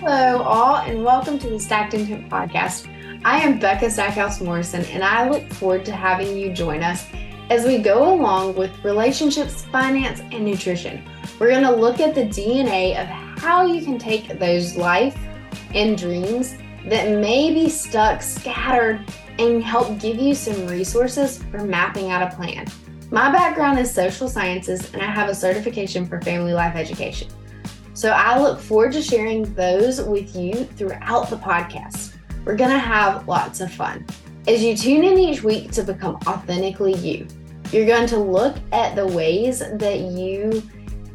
Hello, all, and welcome to the Stacked Intent Podcast. I am Becca Stackhouse Morrison, and I look forward to having you join us as we go along with relationships, finance, and nutrition. We're going to look at the DNA of how you can take those life and dreams that may be stuck, scattered, and help give you some resources for mapping out a plan. My background is social sciences, and I have a certification for family life education. So I look forward to sharing those with you throughout the podcast. We're going to have lots of fun. As you tune in each week to become authentically you, you're going to look at the ways that you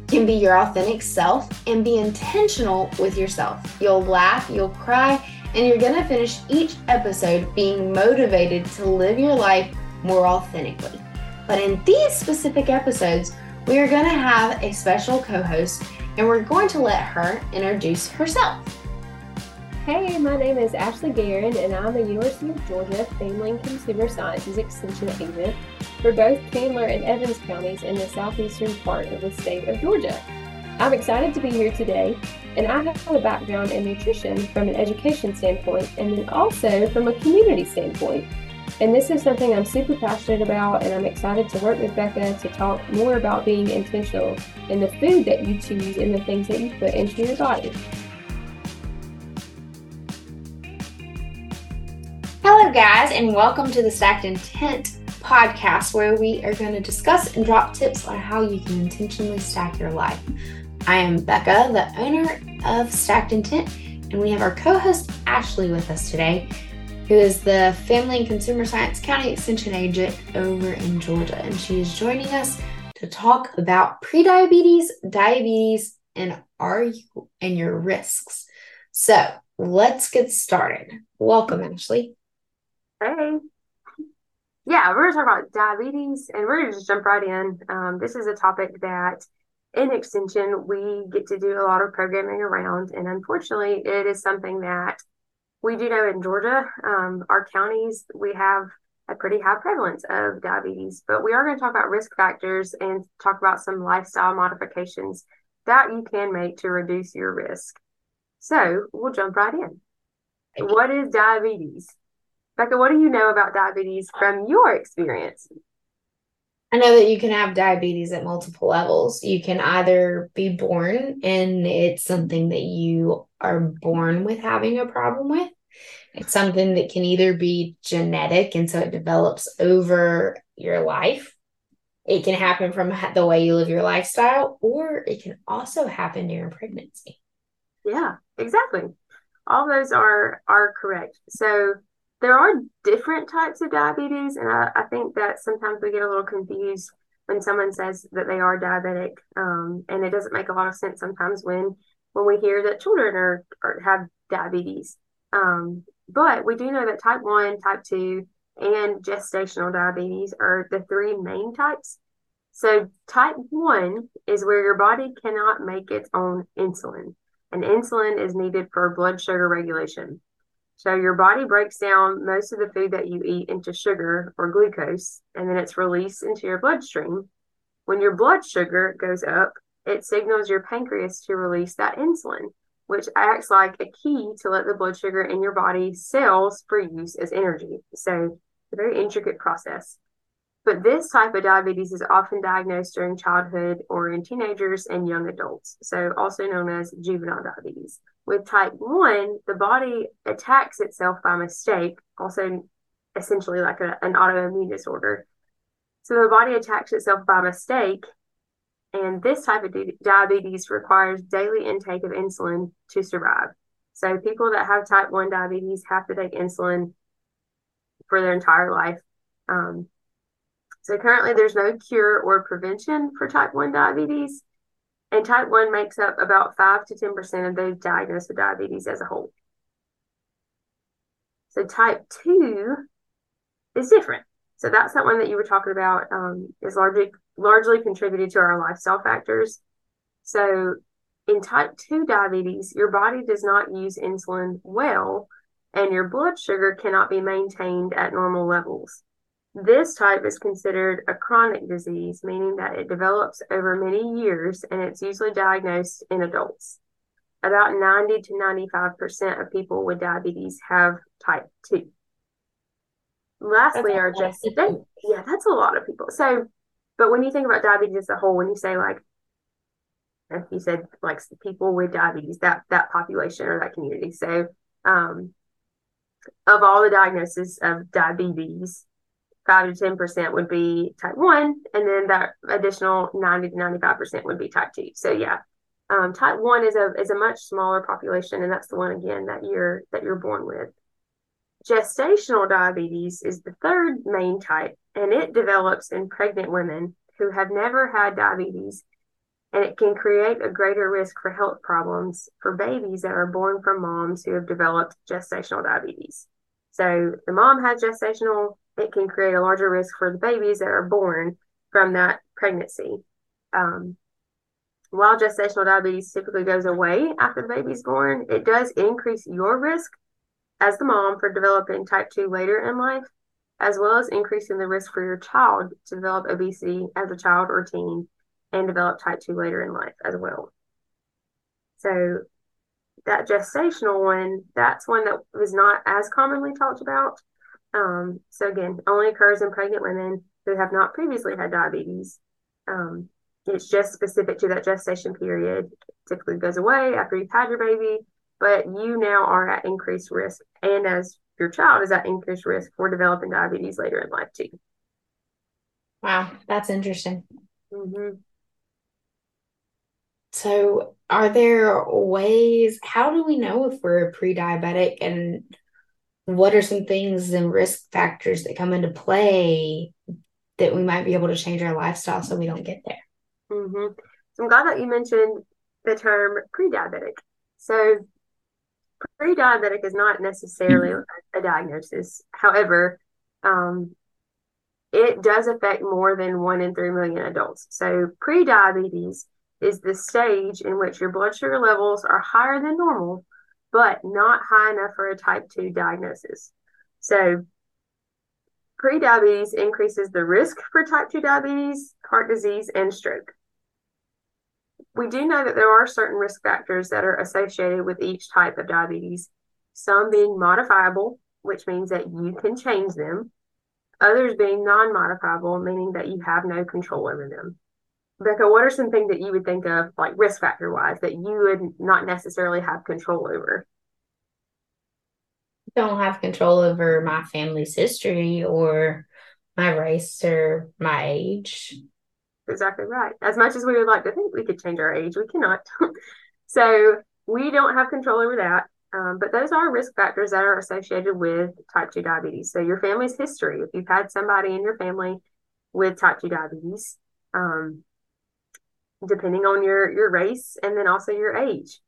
can be your authentic self and be intentional with yourself. You'll laugh, you'll cry, and you're going to finish each episode being motivated to live your life more authentically. But in these specific episodes, we are going to have a special co host and we're going to let her introduce herself. Hey, my name is Ashley Guerin, and I'm a University of Georgia Family and Consumer Sciences Extension Agent for both Candler and Evans counties in the southeastern part of the state of Georgia. I'm excited to be here today, and I have a background in nutrition from an education standpoint and then also from a community standpoint. And this is something I'm super passionate about, and I'm excited to work with Becca to talk more about being intentional in the food that you choose and the things that you put into your body. Hello, guys, and welcome to the Stacked Intent podcast, where we are going to discuss and drop tips on how you can intentionally stack your life. I am Becca, the owner of Stacked Intent, and we have our co host Ashley with us today who is the Family and Consumer Science County Extension Agent over in Georgia. And she is joining us to talk about prediabetes, diabetes, and are you and your risks. So let's get started. Welcome, Ashley. Hey. Yeah, we're going to talk about diabetes and we're going to just jump right in. Um, this is a topic that in Extension we get to do a lot of programming around. And unfortunately, it is something that we do know in Georgia, um, our counties, we have a pretty high prevalence of diabetes, but we are going to talk about risk factors and talk about some lifestyle modifications that you can make to reduce your risk. So we'll jump right in. What is diabetes? Becca, what do you know about diabetes from your experience? I know that you can have diabetes at multiple levels. You can either be born and it's something that you are born with having a problem with. It's something that can either be genetic and so it develops over your life. It can happen from the way you live your lifestyle, or it can also happen during pregnancy. Yeah, exactly. All those are are correct. So there are different types of diabetes, and I, I, think that sometimes we get a little confused when someone says that they are diabetic, um, and it doesn't make a lot of sense sometimes when when we hear that children are, are have diabetes. Um, but we do know that type one, type two, and gestational diabetes are the three main types. So type one is where your body cannot make its own insulin, and insulin is needed for blood sugar regulation. So your body breaks down most of the food that you eat into sugar or glucose, and then it's released into your bloodstream. When your blood sugar goes up, it signals your pancreas to release that insulin, which acts like a key to let the blood sugar in your body cells for use as energy. So a very intricate process. But this type of diabetes is often diagnosed during childhood or in teenagers and young adults, so also known as juvenile diabetes. With type 1, the body attacks itself by mistake, also essentially like a, an autoimmune disorder. So the body attacks itself by mistake, and this type of diabetes requires daily intake of insulin to survive. So people that have type 1 diabetes have to take insulin for their entire life. Um, so currently, there's no cure or prevention for type 1 diabetes. And type 1 makes up about 5 to 10% of those diagnosed with diabetes as a whole. So type 2 is different. So that's that one that you were talking about um, is largely largely contributed to our lifestyle factors. So in type 2 diabetes, your body does not use insulin well and your blood sugar cannot be maintained at normal levels. This type is considered a chronic disease, meaning that it develops over many years and it's usually diagnosed in adults. about 90 to 95% of people with diabetes have type 2. Lastly, are just, yeah, that's a lot of people. So, but when you think about diabetes as a whole, when you say like, if you said like people with diabetes, that that population or that community. So, um, of all the diagnoses of diabetes, five to ten percent would be type one, and then that additional ninety to ninety five percent would be type two. So yeah, um, type one is a is a much smaller population, and that's the one again that you're that you're born with. Gestational diabetes is the third main type, and it develops in pregnant women who have never had diabetes, and it can create a greater risk for health problems for babies that are born from moms who have developed gestational diabetes. So the mom has gestational, it can create a larger risk for the babies that are born from that pregnancy. Um, while gestational diabetes typically goes away after the baby's born, it does increase your risk as the mom for developing type 2 later in life, as well as increasing the risk for your child to develop obesity as a child or teen and develop type 2 later in life as well. So, that gestational one, that's one that was not as commonly talked about. Um, so, again, only occurs in pregnant women who have not previously had diabetes. Um, it's just specific to that gestation period. Typically goes away after you've had your baby, but you now are at increased risk, and as your child is at increased risk for developing diabetes later in life too. Wow, that's interesting. Mm-hmm. So, are there ways? How do we know if we're pre-diabetic, and what are some things and risk factors that come into play that we might be able to change our lifestyle so we don't get there? Mm-hmm. So I'm glad that you mentioned the term pre-diabetic. So pre-diabetic is not necessarily mm-hmm. a diagnosis. However, um, it does affect more than one in three million adults. So pre-diabetes is the stage in which your blood sugar levels are higher than normal, but not high enough for a type 2 diagnosis. So pre-diabetes increases the risk for type 2 diabetes, heart disease, and stroke we do know that there are certain risk factors that are associated with each type of diabetes, some being modifiable, which means that you can change them, others being non modifiable, meaning that you have no control over them. Becca, what are some things that you would think of, like risk factor wise, that you would not necessarily have control over? Don't have control over my family's history or my race or my age exactly right. As much as we would like to think we could change our age, we cannot. so we don't have control over that. Um, but those are risk factors that are associated with type 2 diabetes. So your family's history, if you've had somebody in your family with type 2 diabetes, um, depending on your, your race and then also your age.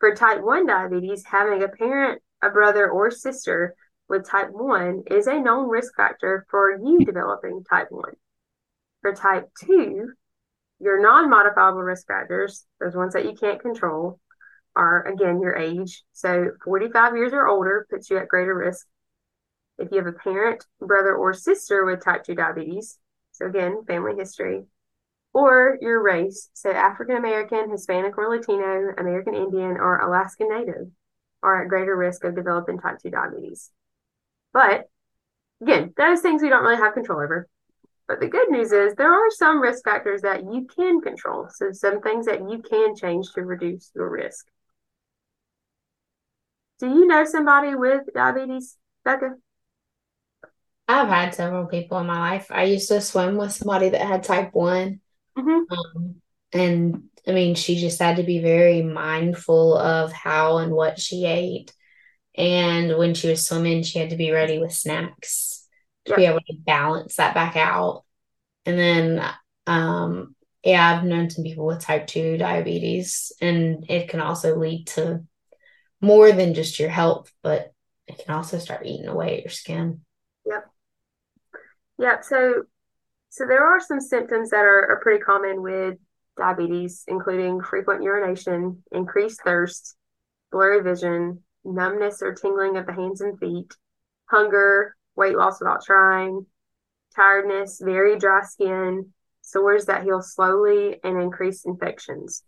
For type 1 diabetes, having a parent, a brother, or sister with type 1 is a known risk factor for you developing type 1. For type 2, your non modifiable risk factors, those ones that you can't control, are again your age. So 45 years or older puts you at greater risk. If you have a parent, brother, or sister with type 2 diabetes, so again, family history, or your race, so African American, Hispanic or Latino, American Indian, or Alaska Native, are at greater risk of developing type 2 diabetes. But again, those things we don't really have control over. But the good news is there are some risk factors that you can control. So some things that you can change to reduce your risk. Do you know somebody with diabetes, Becca? I've had several people in my life. I used to swim with somebody that had type one. Mm-hmm. Um, and I mean, she just had to be very mindful of how and what she ate. And when she was swimming, she had to be ready with snacks to be able to balance that back out. And then, um, yeah, I've known some people with type 2 diabetes, and it can also lead to more than just your health, but it can also start eating away at your skin. Yep. Yep. So, so there are some symptoms that are, are pretty common with diabetes, including frequent urination, increased thirst, blurry vision, numbness or tingling of the hands and feet, hunger, weight loss without trying, tiredness, very dry skin, sores that heal slowly, and increased infections.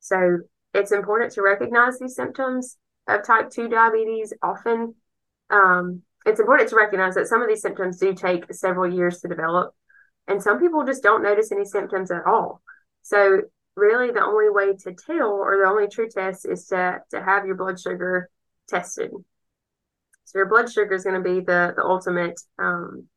So it's important to recognize these symptoms of type 2 diabetes. Often, um, it's important to recognize that some of these symptoms do take several years to develop, and some people just don't notice any symptoms at all. So, really, the only way to tell, or the only true test, is to, to have your blood sugar tested. So, your blood sugar is going to be the, the ultimate um,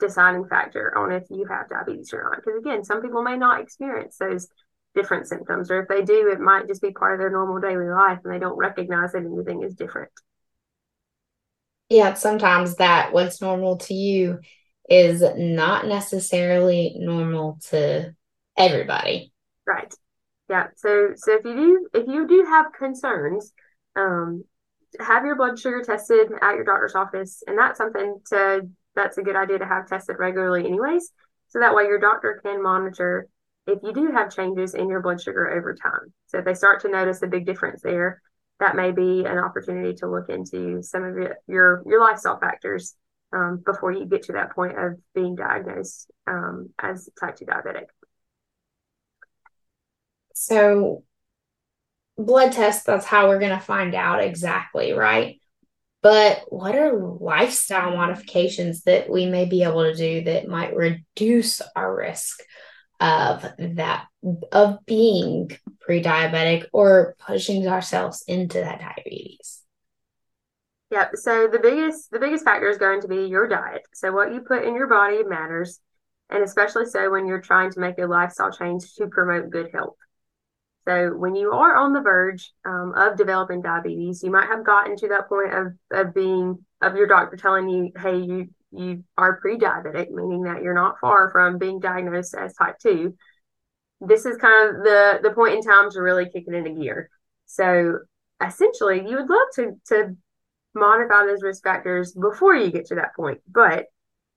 deciding factor on if you have diabetes or not. Because, again, some people may not experience those different symptoms, or if they do, it might just be part of their normal daily life and they don't recognize that anything is different. Yeah, sometimes that what's normal to you is not necessarily normal to everybody. Right. Yeah. So so if you do if you do have concerns, um, have your blood sugar tested at your doctor's office, and that's something to that's a good idea to have tested regularly, anyways. So that way your doctor can monitor if you do have changes in your blood sugar over time. So if they start to notice a big difference there, that may be an opportunity to look into some of your your, your lifestyle factors um, before you get to that point of being diagnosed um, as type 2 diabetic. So, blood test, that's how we're going to find out exactly, right? But what are lifestyle modifications that we may be able to do that might reduce our risk of that of being pre-diabetic or pushing ourselves into that diabetes Yep. So the biggest the biggest factor is going to be your diet. So what you put in your body matters, and especially so when you're trying to make a lifestyle change to promote good health. So when you are on the verge um, of developing diabetes, you might have gotten to that point of of being of your doctor telling you, hey, you you are pre-diabetic, meaning that you're not far from being diagnosed as type 2, this is kind of the the point in time to really kick it into gear. So essentially, you would love to to modify those risk factors before you get to that point, but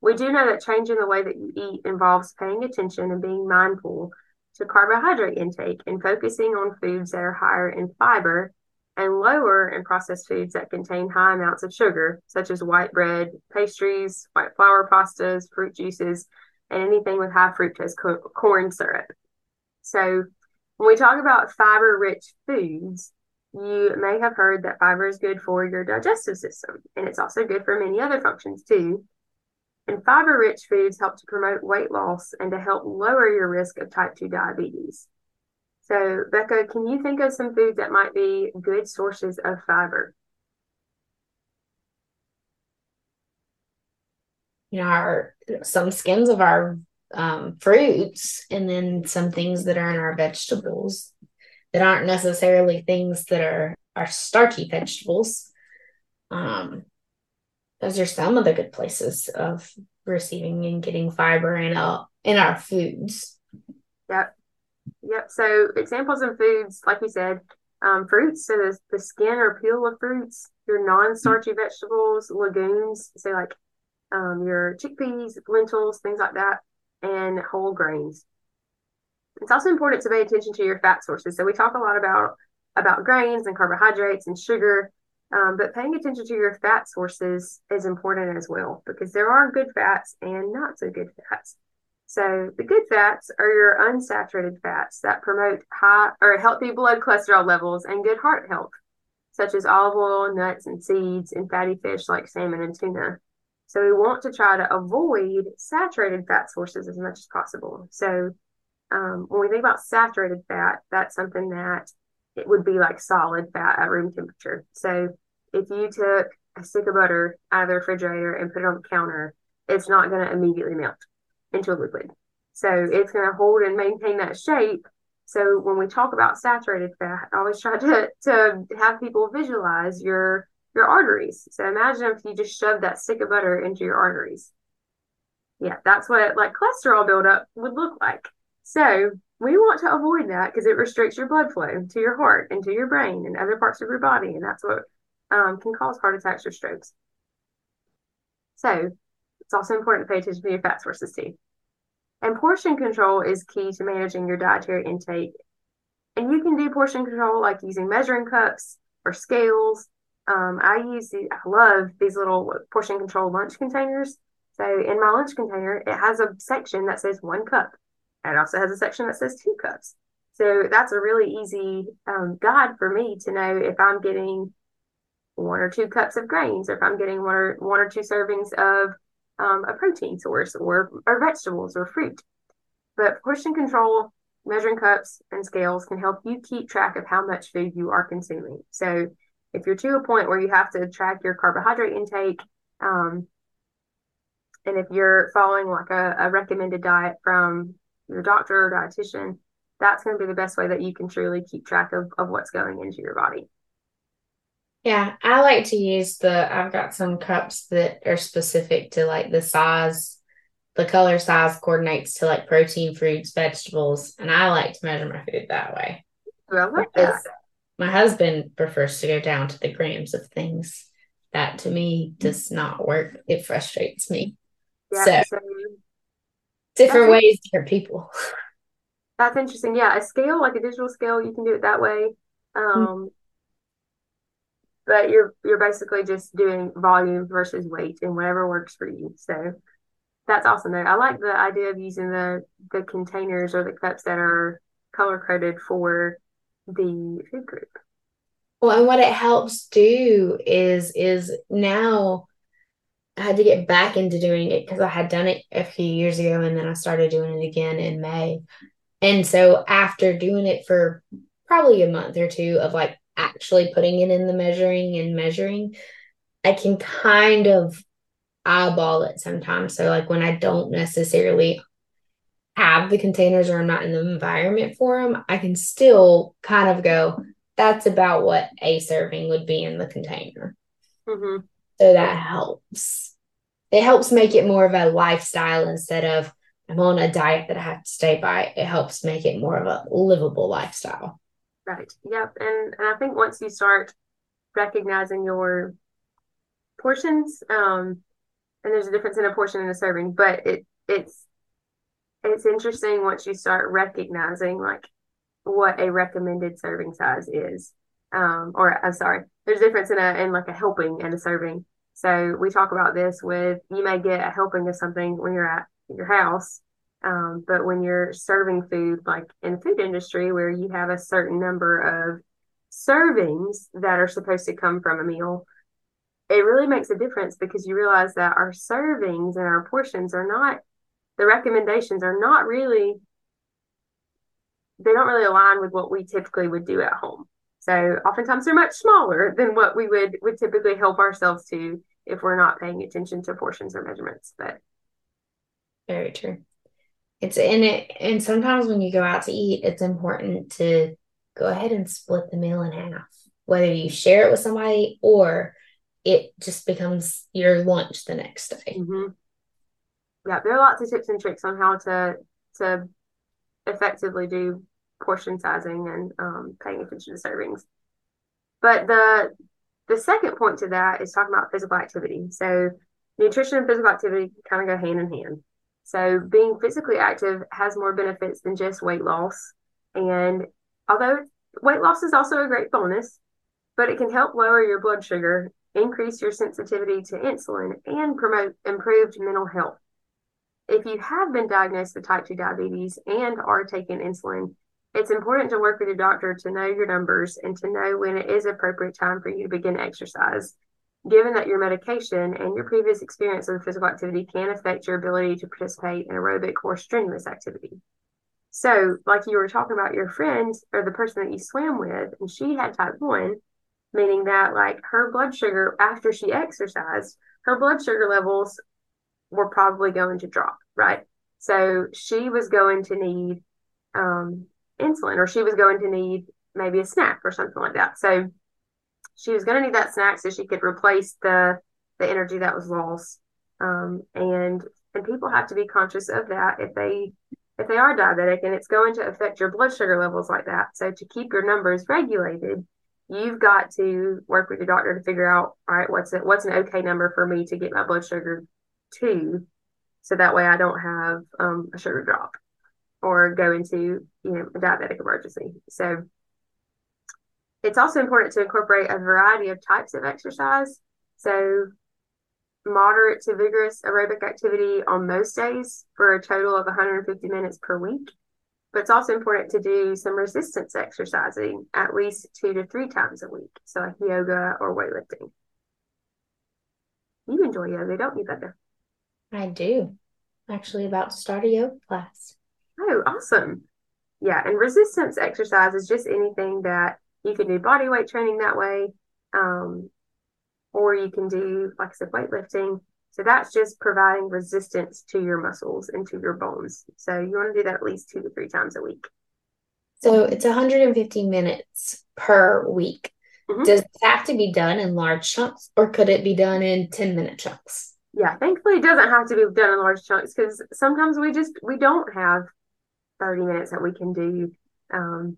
we do know that changing the way that you eat involves paying attention and being mindful to carbohydrate intake and focusing on foods that are higher in fiber and lower in processed foods that contain high amounts of sugar, such as white bread, pastries, white flour pastas, fruit juices, and anything with high fructose co- corn syrup. So, when we talk about fiber rich foods, you may have heard that fiber is good for your digestive system, and it's also good for many other functions too. And fiber rich foods help to promote weight loss and to help lower your risk of type 2 diabetes. So, Becca, can you think of some foods that might be good sources of fiber? You know, our some skins of our um, fruits, and then some things that are in our vegetables that aren't necessarily things that are are starchy vegetables. Um, those are some of the good places of receiving and getting fiber in our in our foods. Yep. Yep. So examples of foods, like you said, um, fruits. So the, the skin or peel of fruits, your non-starchy vegetables, legumes. So like um, your chickpeas, lentils, things like that, and whole grains. It's also important to pay attention to your fat sources. So we talk a lot about about grains and carbohydrates and sugar, um, but paying attention to your fat sources is important as well because there are good fats and not so good fats. So the good fats are your unsaturated fats that promote high or healthy blood cholesterol levels and good heart health, such as olive oil, nuts and seeds, and fatty fish like salmon and tuna. So we want to try to avoid saturated fat sources as much as possible. So um, when we think about saturated fat, that's something that it would be like solid fat at room temperature. So if you took a stick of butter out of the refrigerator and put it on the counter, it's not going to immediately melt into a liquid. So it's going to hold and maintain that shape. So when we talk about saturated fat, I always try to, to have people visualize your your arteries. So imagine if you just shove that stick of butter into your arteries. Yeah, that's what like cholesterol buildup would look like. So we want to avoid that because it restricts your blood flow to your heart and to your brain and other parts of your body, and that's what um, can cause heart attacks or strokes. So it's also important to pay attention to your fat sources too. And portion control is key to managing your dietary intake. And you can do portion control like using measuring cups or scales. Um, I use the, I love these little portion control lunch containers. So in my lunch container, it has a section that says one cup. It also has a section that says two cups. So that's a really easy um, guide for me to know if I'm getting one or two cups of grains, or if I'm getting one or one or two servings of um, a protein source, or or vegetables or fruit. But portion control, measuring cups and scales can help you keep track of how much food you are consuming. So if you're to a point where you have to track your carbohydrate intake, um, and if you're following like a, a recommended diet from your doctor or dietitian, that's going to be the best way that you can truly keep track of, of what's going into your body. Yeah, I like to use the, I've got some cups that are specific to like the size, the color size coordinates to like protein, fruits, vegetables. And I like to measure my food that way. I like that. My husband prefers to go down to the grams of things. That to me mm-hmm. does not work. It frustrates me. Yeah, so, so different ways, different people. That's interesting. Yeah, a scale like a digital scale, you can do it that way. Um, mm-hmm. But you're you're basically just doing volume versus weight and whatever works for you. So that's awesome. There, I like the idea of using the the containers or the cups that are color coded for the food group. Well, and what it helps do is is now I had to get back into doing it because I had done it a few years ago and then I started doing it again in May. And so after doing it for probably a month or two of like actually putting it in the measuring and measuring, I can kind of eyeball it sometimes. So like when I don't necessarily have the containers or I'm not in the environment for them, I can still kind of go, that's about what a serving would be in the container. Mm-hmm. So that helps. It helps make it more of a lifestyle instead of I'm on a diet that I have to stay by. It helps make it more of a livable lifestyle. Right. Yep. And and I think once you start recognizing your portions, um, and there's a difference in a portion and a serving, but it it's it's interesting once you start recognizing like what a recommended serving size is. Um, or I'm sorry, there's a difference in a in like a helping and a serving. So we talk about this with you may get a helping of something when you're at your house, um, but when you're serving food, like in the food industry, where you have a certain number of servings that are supposed to come from a meal, it really makes a difference because you realize that our servings and our portions are not the recommendations are not really they don't really align with what we typically would do at home. So oftentimes they're much smaller than what we would would typically help ourselves to if we're not paying attention to portions or measurements. But very true. It's in it, and sometimes when you go out to eat, it's important to go ahead and split the meal in half, whether you share it with somebody or it just becomes your lunch the next day. Mm-hmm. Yeah, there are lots of tips and tricks on how to to effectively do portion sizing and um, paying attention to servings. But the the second point to that is talking about physical activity. So nutrition and physical activity kind of go hand in hand. So being physically active has more benefits than just weight loss. And although weight loss is also a great bonus, but it can help lower your blood sugar, increase your sensitivity to insulin, and promote improved mental health. If you have been diagnosed with type 2 diabetes and are taking insulin, it's important to work with your doctor to know your numbers and to know when it is appropriate time for you to begin exercise, given that your medication and your previous experience of physical activity can affect your ability to participate in aerobic or strenuous activity. So, like you were talking about your friend or the person that you swam with, and she had type 1, meaning that like her blood sugar after she exercised, her blood sugar levels were probably going to drop, right? So she was going to need um, insulin or she was going to need maybe a snack or something like that. So she was going to need that snack so she could replace the the energy that was lost. Um, and and people have to be conscious of that if they if they are diabetic and it's going to affect your blood sugar levels like that. So to keep your numbers regulated, you've got to work with your doctor to figure out all right what's it what's an okay number for me to get my blood sugar to so that way I don't have um, a sugar drop or go into you know a diabetic emergency. So it's also important to incorporate a variety of types of exercise. So moderate to vigorous aerobic activity on most days for a total of 150 minutes per week. but it's also important to do some resistance exercising at least two to three times a week. So like yoga or weightlifting. You enjoy yoga, don't you, Becca? I do. Actually about to start a yoga class. Oh, awesome. Yeah, and resistance exercise is just anything that you can do body weight training that way. Um, or you can do, like I said, weightlifting. So that's just providing resistance to your muscles and to your bones. So you want to do that at least two to three times a week. So it's 150 minutes per week. Mm-hmm. Does it have to be done in large chunks or could it be done in 10 minute chunks? Yeah, thankfully it doesn't have to be done in large chunks because sometimes we just we don't have 30 minutes that we can do um,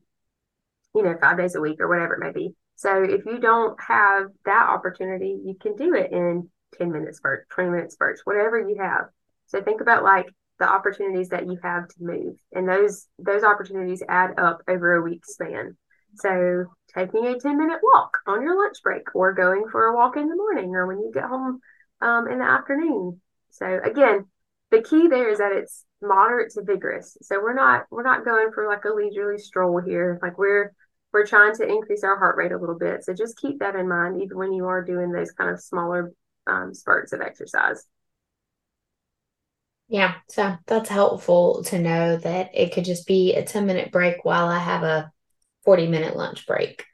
you know, five days a week or whatever it may be. So if you don't have that opportunity, you can do it in 10 minutes spurts, 20 minutes spurts, whatever you have. So think about like the opportunities that you have to move. And those those opportunities add up over a week span. So taking a 10 minute walk on your lunch break or going for a walk in the morning or when you get home um, in the afternoon. So again, the key there is that it's moderate to vigorous. So we're not we're not going for like a leisurely stroll here. Like we're we're trying to increase our heart rate a little bit. So just keep that in mind, even when you are doing those kind of smaller um, spurts of exercise. Yeah, so that's helpful to know that it could just be a 10 minute break while I have a 40 minute lunch break.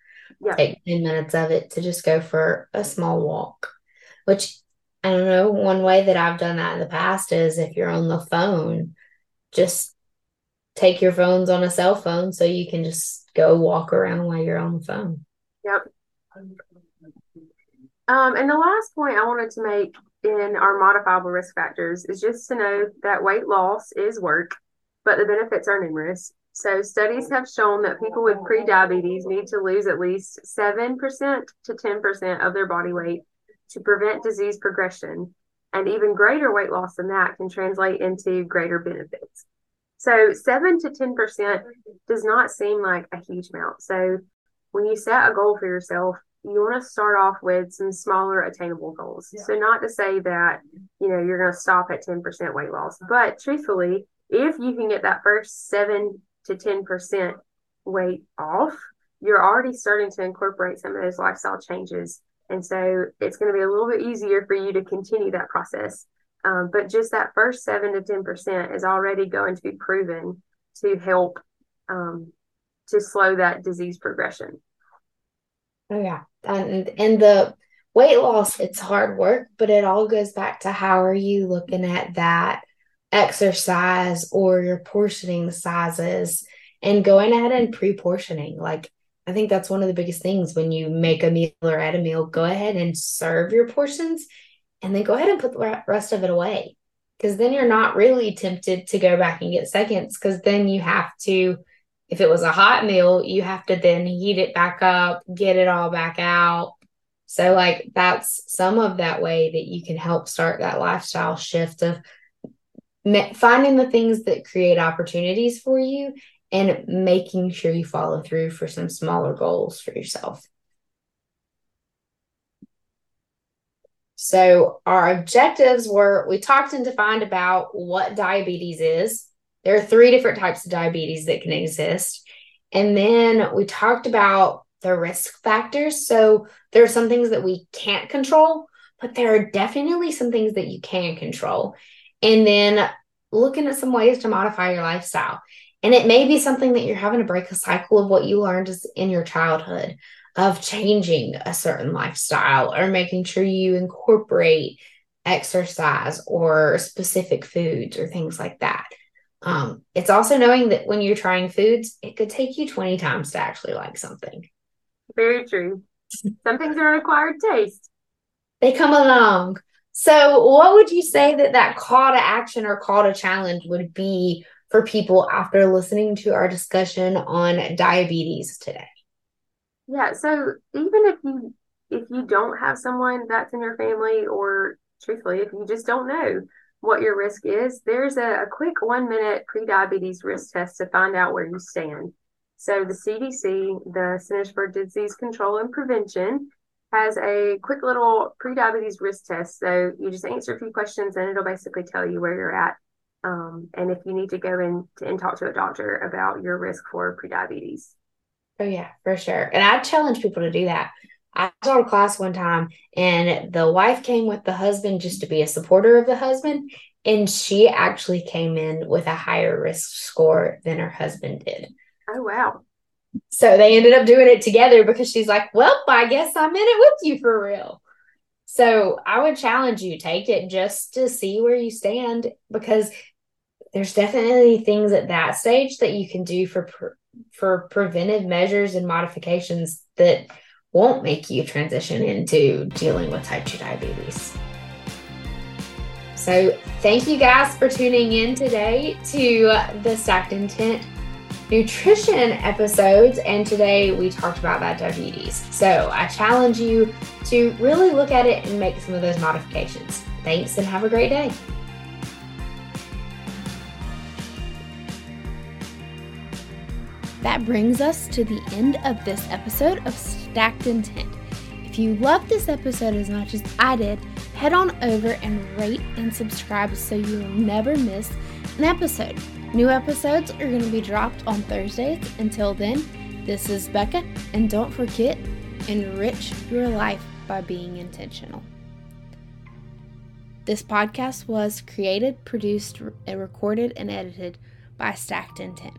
Yeah. Take 10 minutes of it to just go for a small walk, which I don't know. One way that I've done that in the past is if you're on the phone, just take your phones on a cell phone so you can just go walk around while you're on the phone. Yep. Um, and the last point I wanted to make in our modifiable risk factors is just to know that weight loss is work, but the benefits are numerous. So studies have shown that people with prediabetes need to lose at least 7% to 10% of their body weight to prevent disease progression. And even greater weight loss than that can translate into greater benefits. So 7 to 10% does not seem like a huge amount. So when you set a goal for yourself, you want to start off with some smaller attainable goals. Yeah. So not to say that, you know, you're going to stop at 10% weight loss, but truthfully, if you can get that first 7 to 10% weight off, you're already starting to incorporate some of those lifestyle changes. And so it's going to be a little bit easier for you to continue that process. Um, but just that first seven to 10% is already going to be proven to help um, to slow that disease progression. Oh, yeah. And, and the weight loss, it's hard work, but it all goes back to how are you looking at that exercise or your portioning sizes and going ahead and pre portioning. Like, I think that's one of the biggest things. When you make a meal or add a meal, go ahead and serve your portions and then go ahead and put the rest of it away. Because then you're not really tempted to go back and get seconds because then you have to if it was a hot meal you have to then heat it back up get it all back out. So like that's some of that way that you can help start that lifestyle shift of finding the things that create opportunities for you and making sure you follow through for some smaller goals for yourself So our objectives were we talked and defined about what diabetes is. There are three different types of diabetes that can exist. And then we talked about the risk factors. So there are some things that we can't control, but there are definitely some things that you can control. And then looking at some ways to modify your lifestyle. And it may be something that you're having to break a cycle of what you learned in your childhood of changing a certain lifestyle or making sure you incorporate exercise or specific foods or things like that. Um, it's also knowing that when you're trying foods, it could take you 20 times to actually like something. Very true. Some things are an acquired taste. They come along. So, what would you say that that call to action or call to challenge would be for people after listening to our discussion on diabetes today? Yeah, so even if you if you don't have someone that's in your family or truthfully if you just don't know what your risk is, there's a, a quick one minute pre-diabetes risk test to find out where you stand. So the CDC, the Centers for Disease Control and Prevention, has a quick little pre-diabetes risk test. So you just answer a few questions and it'll basically tell you where you're at. Um, and if you need to go in to, and talk to a doctor about your risk for prediabetes. Oh yeah, for sure. And I challenge people to do that. I taught a class one time and the wife came with the husband just to be a supporter of the husband. And she actually came in with a higher risk score than her husband did. Oh, wow. So they ended up doing it together because she's like, well, I guess I'm in it with you for real. So I would challenge you, take it just to see where you stand because there's definitely things at that stage that you can do for for preventive measures and modifications that won't make you transition into dealing with type 2 diabetes. So, thank you guys for tuning in today to the Stacked Intent nutrition episodes. And today we talked about that diabetes. So, I challenge you to really look at it and make some of those modifications. Thanks and have a great day. That brings us to the end of this episode of Stacked Intent. If you loved this episode as much as I did, head on over and rate and subscribe so you'll never miss an episode. New episodes are going to be dropped on Thursdays. Until then, this is Becca, and don't forget, enrich your life by being intentional. This podcast was created, produced, recorded, and edited by Stacked Intent.